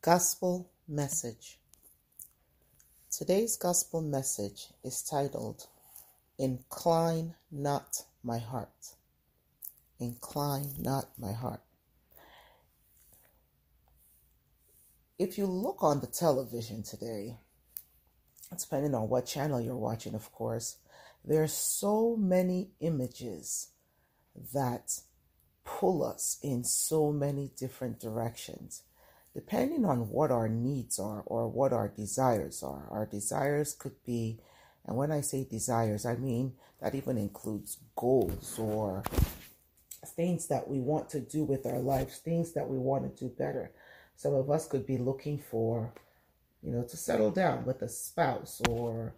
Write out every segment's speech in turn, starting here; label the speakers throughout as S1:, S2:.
S1: Gospel Message. Today's Gospel Message is titled Incline Not My Heart. Incline Not My Heart. If you look on the television today, depending on what channel you're watching, of course, there are so many images that pull us in so many different directions depending on what our needs are or what our desires are. Our desires could be, and when I say desires, I mean that even includes goals or things that we want to do with our lives, things that we want to do better. Some of us could be looking for, you know, to settle down with a spouse or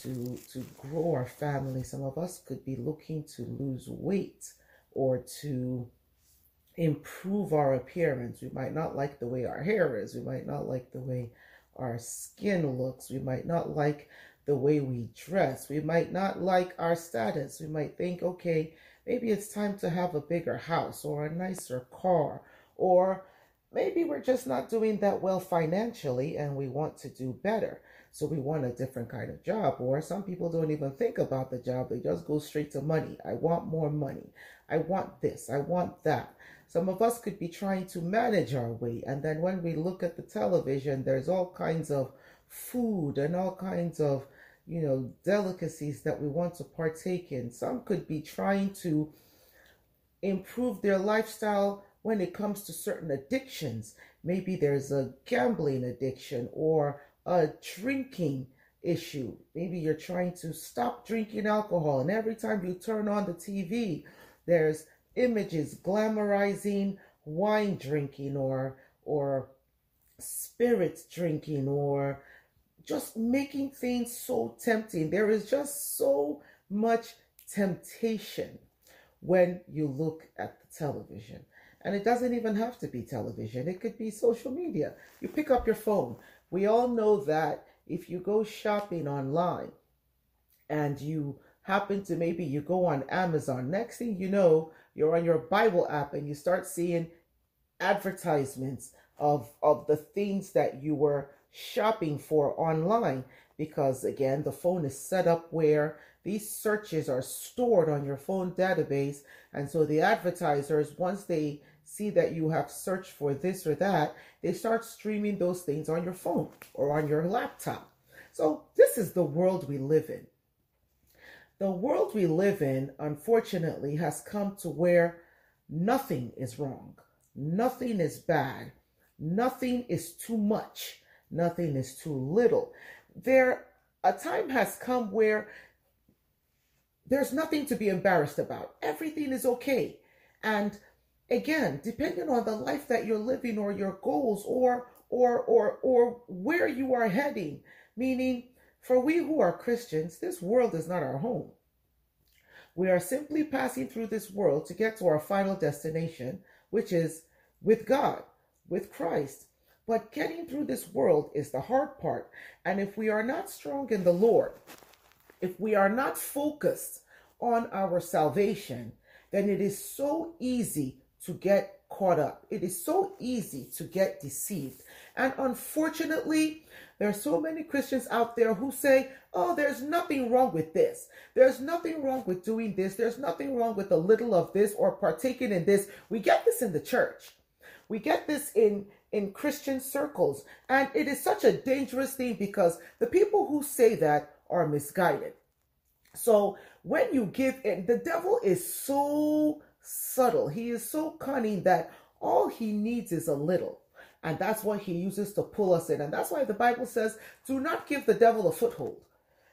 S1: to to grow our family. Some of us could be looking to lose weight or to improve our appearance. We might not like the way our hair is. We might not like the way our skin looks. We might not like the way we dress. We might not like our status. We might think, okay, maybe it's time to have a bigger house or a nicer car. Or maybe we're just not doing that well financially and we want to do better. So we want a different kind of job. Or some people don't even think about the job, they just go straight to money. I want more money. I want this. I want that. Some of us could be trying to manage our weight. And then when we look at the television, there's all kinds of food and all kinds of, you know, delicacies that we want to partake in. Some could be trying to improve their lifestyle when it comes to certain addictions. Maybe there's a gambling addiction or a drinking issue. Maybe you're trying to stop drinking alcohol, and every time you turn on the TV, there's images glamorizing wine drinking or or spirits drinking or just making things so tempting. There is just so much temptation when you look at the television. And it doesn't even have to be television, it could be social media. You pick up your phone. We all know that if you go shopping online and you happen to maybe you go on Amazon, next thing you know, you're on your Bible app and you start seeing advertisements of of the things that you were shopping for online because again the phone is set up where these searches are stored on your phone database. And so the advertisers once they see that you have searched for this or that they start streaming those things on your phone or on your laptop. So this is the world we live in the world we live in, unfortunately, has come to where nothing is wrong, nothing is bad, nothing is too much, nothing is too little. There, a time has come where there's nothing to be embarrassed about. Everything is okay. And again, depending on the life that you're living or your goals or or or or where you are heading, meaning for we who are Christians, this world is not our home. We are simply passing through this world to get to our final destination, which is with God, with Christ. But getting through this world is the hard part. And if we are not strong in the Lord, if we are not focused on our salvation, then it is so easy to get caught up. It is so easy to get deceived. And unfortunately, there are so many Christians out there who say, oh, there's nothing wrong with this. There's nothing wrong with doing this. There's nothing wrong with a little of this or partaking in this. We get this in the church. We get this in in Christian circles. And it is such a dangerous thing because the people who say that are misguided. So when you give in, the devil is so subtle. He is so cunning that all he needs is a little. And that's what he uses to pull us in. And that's why the Bible says, do not give the devil a foothold.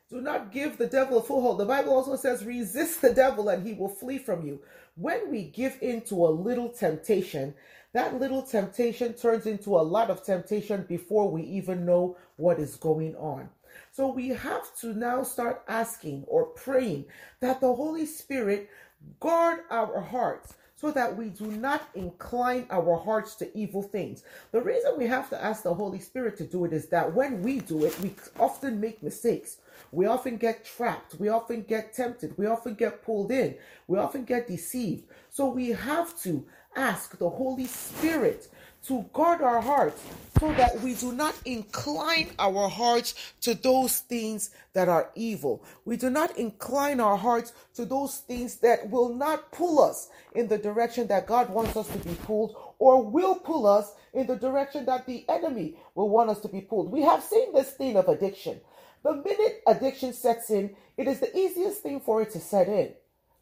S1: Do not give the devil a foothold. The Bible also says, resist the devil and he will flee from you. When we give in to a little temptation, that little temptation turns into a lot of temptation before we even know what is going on. So we have to now start asking or praying that the Holy Spirit guard our hearts so that we do not incline our hearts to evil things. The reason we have to ask the Holy Spirit to do it is that when we do it, we often make mistakes. We often get trapped. We often get tempted. We often get pulled in. We often get deceived. So we have to ask the Holy Spirit to guard our hearts so that we do not incline our hearts to those things that are evil. We do not incline our hearts to those things that will not pull us in the direction that God wants us to be pulled or will pull us in the direction that the enemy will want us to be pulled. We have seen this thing of addiction. The minute addiction sets in, it is the easiest thing for it to set in,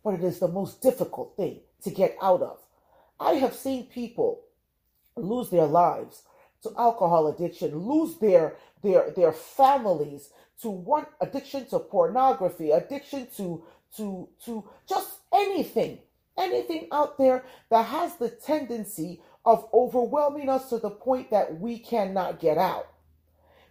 S1: but it is the most difficult thing to get out of. I have seen people lose their lives to alcohol addiction, lose their their their families to one addiction to pornography, addiction to to to just anything, anything out there that has the tendency of overwhelming us to the point that we cannot get out.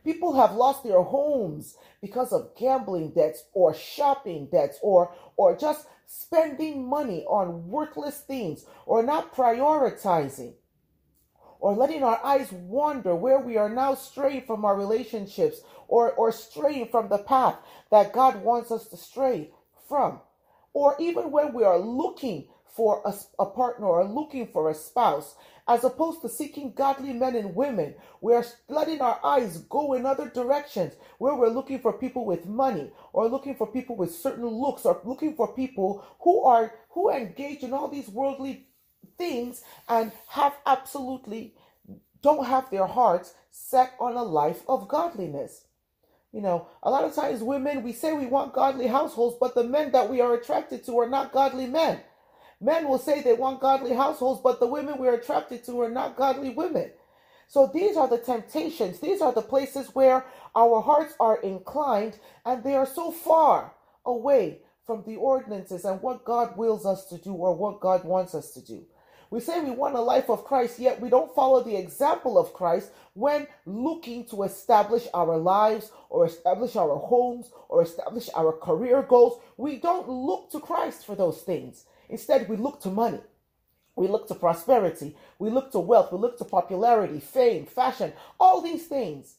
S1: People have lost their homes because of gambling debts or shopping debts or or just spending money on worthless things or not prioritizing or letting our eyes wander where we are now straying from our relationships or, or straying from the path that God wants us to stray from. Or even when we are looking for a, a partner or looking for a spouse, as opposed to seeking godly men and women, we are letting our eyes go in other directions where we're looking for people with money or looking for people with certain looks or looking for people who are who engage in all these worldly things and have absolutely don't have their hearts set on a life of godliness. You know, a lot of times women, we say we want godly households, but the men that we are attracted to are not godly men. Men will say they want godly households, but the women we're attracted to are not godly women. So these are the temptations. These are the places where our hearts are inclined and they are so far away from the ordinances and what God wills us to do or what God wants us to do. We say we want a life of Christ, yet we don't follow the example of Christ when looking to establish our lives or establish our homes or establish our career goals. We don't look to Christ for those things. Instead, we look to money. We look to prosperity. We look to wealth. We look to popularity, fame, fashion, all these things.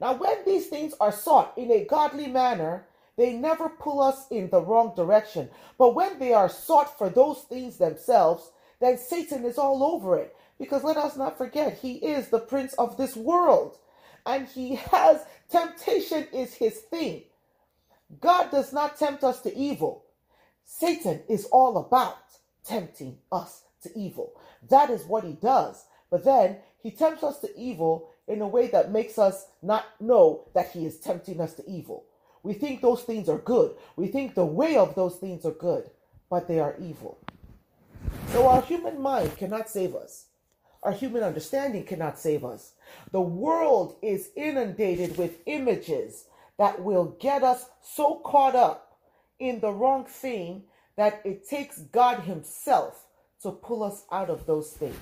S1: Now, when these things are sought in a godly manner, they never pull us in the wrong direction. But when they are sought for those things themselves, then Satan is all over it. Because let us not forget, he is the prince of this world. And he has temptation is his thing. God does not tempt us to evil. Satan is all about tempting us to evil. That is what he does. But then he tempts us to evil in a way that makes us not know that he is tempting us to evil. We think those things are good. We think the way of those things are good, but they are evil. So our human mind cannot save us. Our human understanding cannot save us. The world is inundated with images that will get us so caught up in the wrong thing that it takes God Himself to pull us out of those things.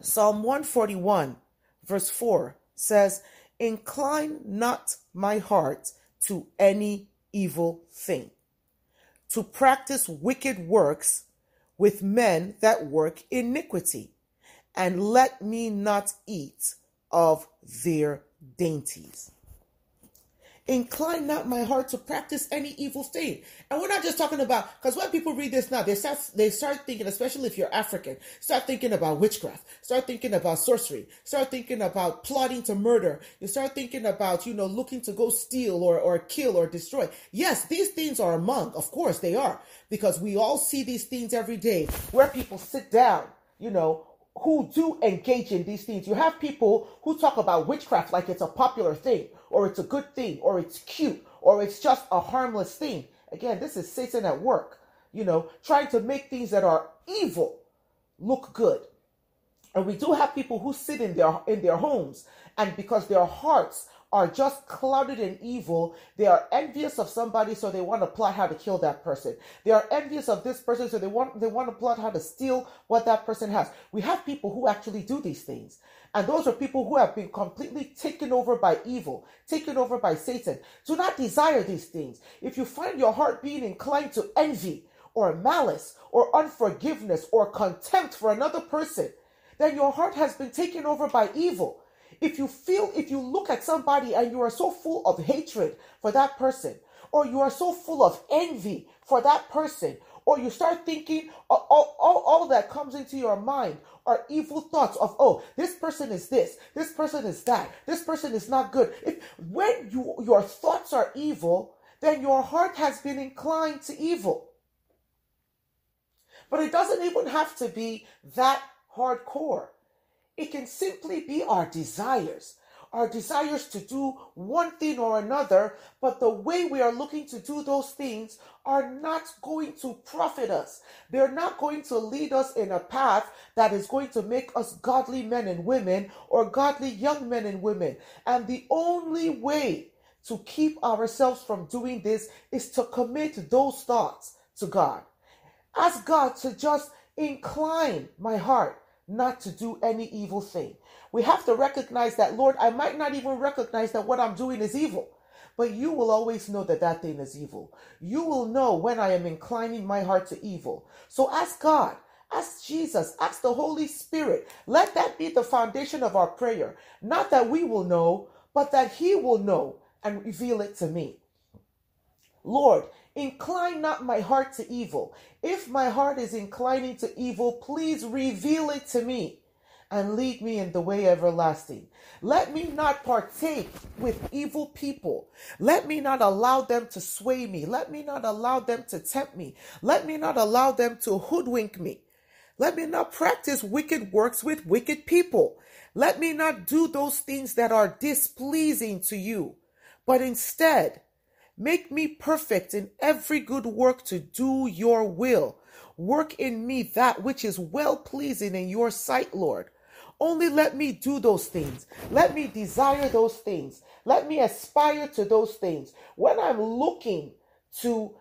S1: Psalm 141, verse 4 says, Incline not my heart to any evil thing, to practice wicked works with men that work iniquity, and let me not eat of their dainties. Incline not my heart to practice any evil thing. And we're not just talking about because when people read this now, they start they start thinking, especially if you're African, start thinking about witchcraft, start thinking about sorcery, start thinking about plotting to murder. You start thinking about, you know, looking to go steal or, or kill or destroy. Yes, these things are among, of course they are, because we all see these things every day where people sit down, you know, who do engage in these things. You have people who talk about witchcraft like it's a popular thing, or it's a good thing, or it's cute, or it's just a harmless thing. Again, this is Satan at work, you know, trying to make things that are evil look good. And we do have people who sit in their in their homes and because their hearts are just clouded in evil. They are envious of somebody, so they want to plot how to kill that person. They are envious of this person, so they want they want to plot how to steal what that person has. We have people who actually do these things. And those are people who have been completely taken over by evil, taken over by Satan. Do not desire these things. If you find your heart being inclined to envy or malice or unforgiveness or contempt for another person, then your heart has been taken over by evil. If you feel, if you look at somebody and you are so full of hatred for that person, or you are so full of envy for that person, or you start thinking all, all, all, that comes into your mind are evil thoughts of oh this person is this this person is that this person is not good. If when you your thoughts are evil then your heart has been inclined to evil. But it doesn't even have to be that hardcore it can simply be our desires our desires to do one thing or another, but the way we are looking to do those things are not going to profit us. They're not going to lead us in a path that is going to make us godly men and women or godly young men and women. And the only way to keep ourselves from doing this is to commit those thoughts to God. Ask God to just incline my heart not to do any evil thing. We have to recognize that, Lord, I might not even recognize that what I'm doing is evil, but you will always know that that thing is evil. You will know when I am inclining my heart to evil. So ask God, ask Jesus, ask the Holy Spirit. Let that be the foundation of our prayer. Not that we will know, but that He will know and reveal it to me. Lord, incline not my heart to evil. If my heart is inclining to evil, please reveal it to me and lead me in the way everlasting. Let me not partake with evil people. Let me not allow them to sway me. Let me not allow them to tempt me. Let me not allow them to hoodwink me. Let me not practice wicked works with wicked people. Let me not do those things that are displeasing to you, but instead, make me perfect in every good work to do your will. Work in me that which is well pleasing in your sight, Lord. Only let me do those things. Let me desire those things. Let me aspire to those things. When I'm looking to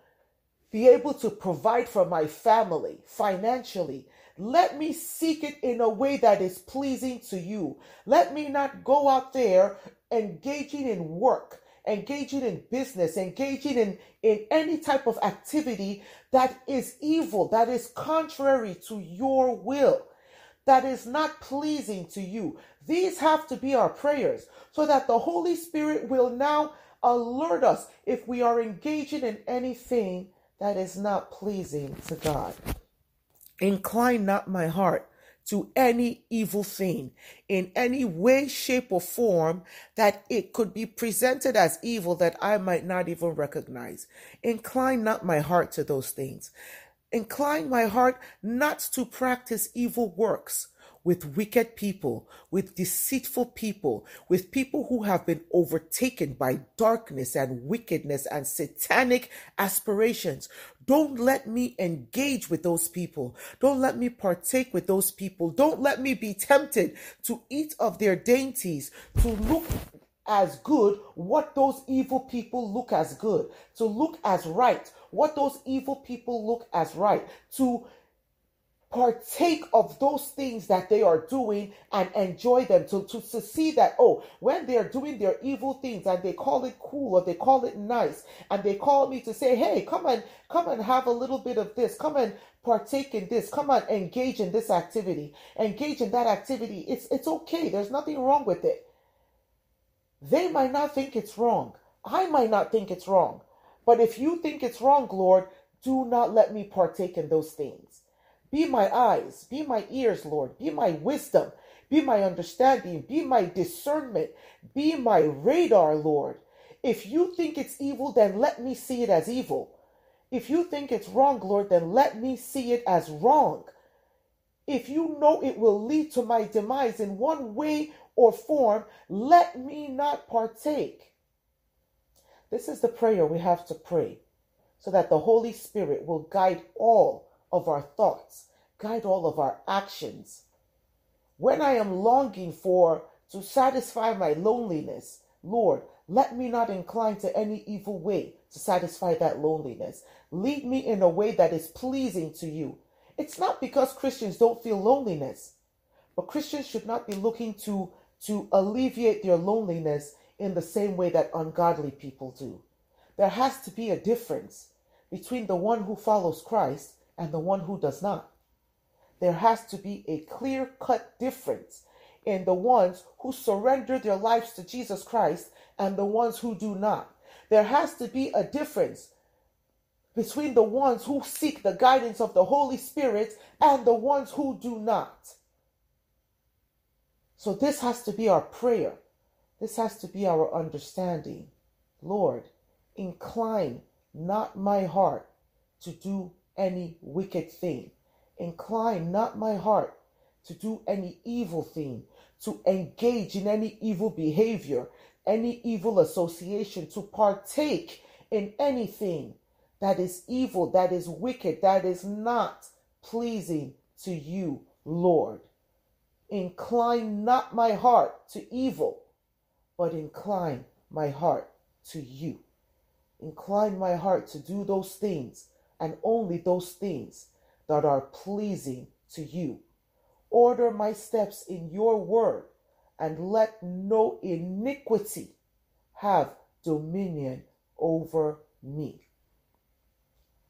S1: be able to provide for my family financially, let me seek it in a way that is pleasing to you. Let me not go out there engaging in work, engaging in business, engaging in, in any type of activity that is evil, that is contrary to your will that is not pleasing to you. These have to be our prayers so that the Holy Spirit will now alert us if we are engaging in anything that is not pleasing to God. Incline not my heart to any evil thing in any way, shape, or form that it could be presented as evil that I might not even recognize. Incline not my heart to those things. Incline my heart not to practice evil works with wicked people, with deceitful people, with people who have been overtaken by darkness and wickedness and satanic aspirations. Don't let me engage with those people. Don't let me partake with those people. Don't let me be tempted to eat of their dainties, to look as good what those evil people look as good, to look as right what those evil people look as right, to partake of those things that they are doing and enjoy them to, to, to see that oh when they're doing their evil things and they call it cool or they call it nice and they call me to say hey come and come and have a little bit of this come and partake in this come and engage in this activity engage in that activity it's it's okay there's nothing wrong with it. They might not think it's wrong. I might not think it's wrong. But if you think it's wrong, Lord, do not let me partake in those things. Be my eyes, be my ears, Lord, be my wisdom, be my understanding, be my discernment, be my radar, Lord. If you think it's evil, then let me see it as evil. If you think it's wrong, Lord, then let me see it as wrong. If you know it will lead to my demise in one way or form, let me not partake. This is the prayer we have to pray so that the Holy Spirit will guide all of our thoughts, guide all of our actions. When I am longing for to satisfy my loneliness, Lord, let me not incline to any evil way to satisfy that loneliness. Lead me in a way that is pleasing to you. It's not because Christians don't feel loneliness, but Christians should not be looking to, to alleviate their loneliness in the same way that ungodly people do. There has to be a difference between the one who follows Christ and the one who does not. There has to be a clear cut difference in the ones who surrender their lives to Jesus Christ and the ones who do not. There has to be a difference between the ones who seek the guidance of the Holy Spirit and the ones who do not. So, this has to be our prayer. This has to be our understanding. Lord, incline not my heart to do any wicked thing. Incline not my heart to do any evil thing, to engage in any evil behavior, any evil association, to partake in anything that is evil, that is wicked, that is not pleasing to you, Lord. Incline not my heart to evil, but incline my heart to you. Incline my heart to do those things and only those things that are pleasing to you. Order my steps in your word and let no iniquity have dominion over me.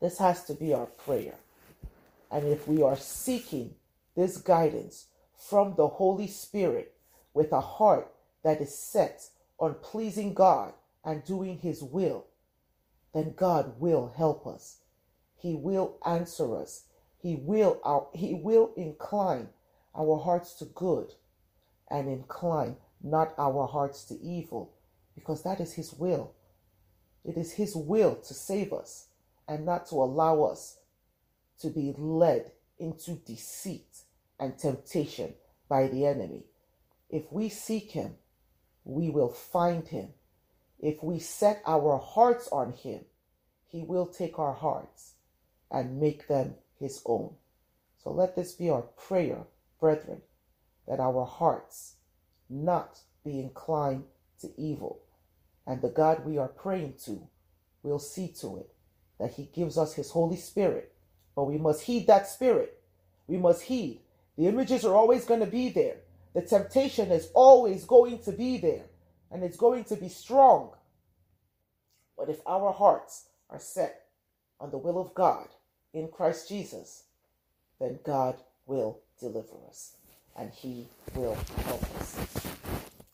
S1: This has to be our prayer. And if we are seeking this guidance from the Holy Spirit with a heart that is set on pleasing God and doing His will, then God will help us. He will answer us. He will, our, he will incline our hearts to good and incline not our hearts to evil because that is His will. It is His will to save us and not to allow us to be led into deceit and temptation by the enemy. If we seek Him, we will find Him. If we set our hearts on Him, He will take our hearts and make them His own. So let this be our prayer, brethren, that our hearts not be inclined to evil. And the God we are praying to will see to it that He gives us His Holy Spirit. But we must heed that Spirit. We must heed. The images are always going to be there. The temptation is always going to be there. And it's going to be strong. But if our hearts are set on the will of God in Christ Jesus, then God will deliver us and He will help us.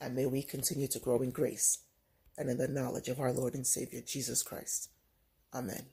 S1: And may we continue to grow in grace and in the knowledge of our Lord and Savior Jesus Christ. Amen.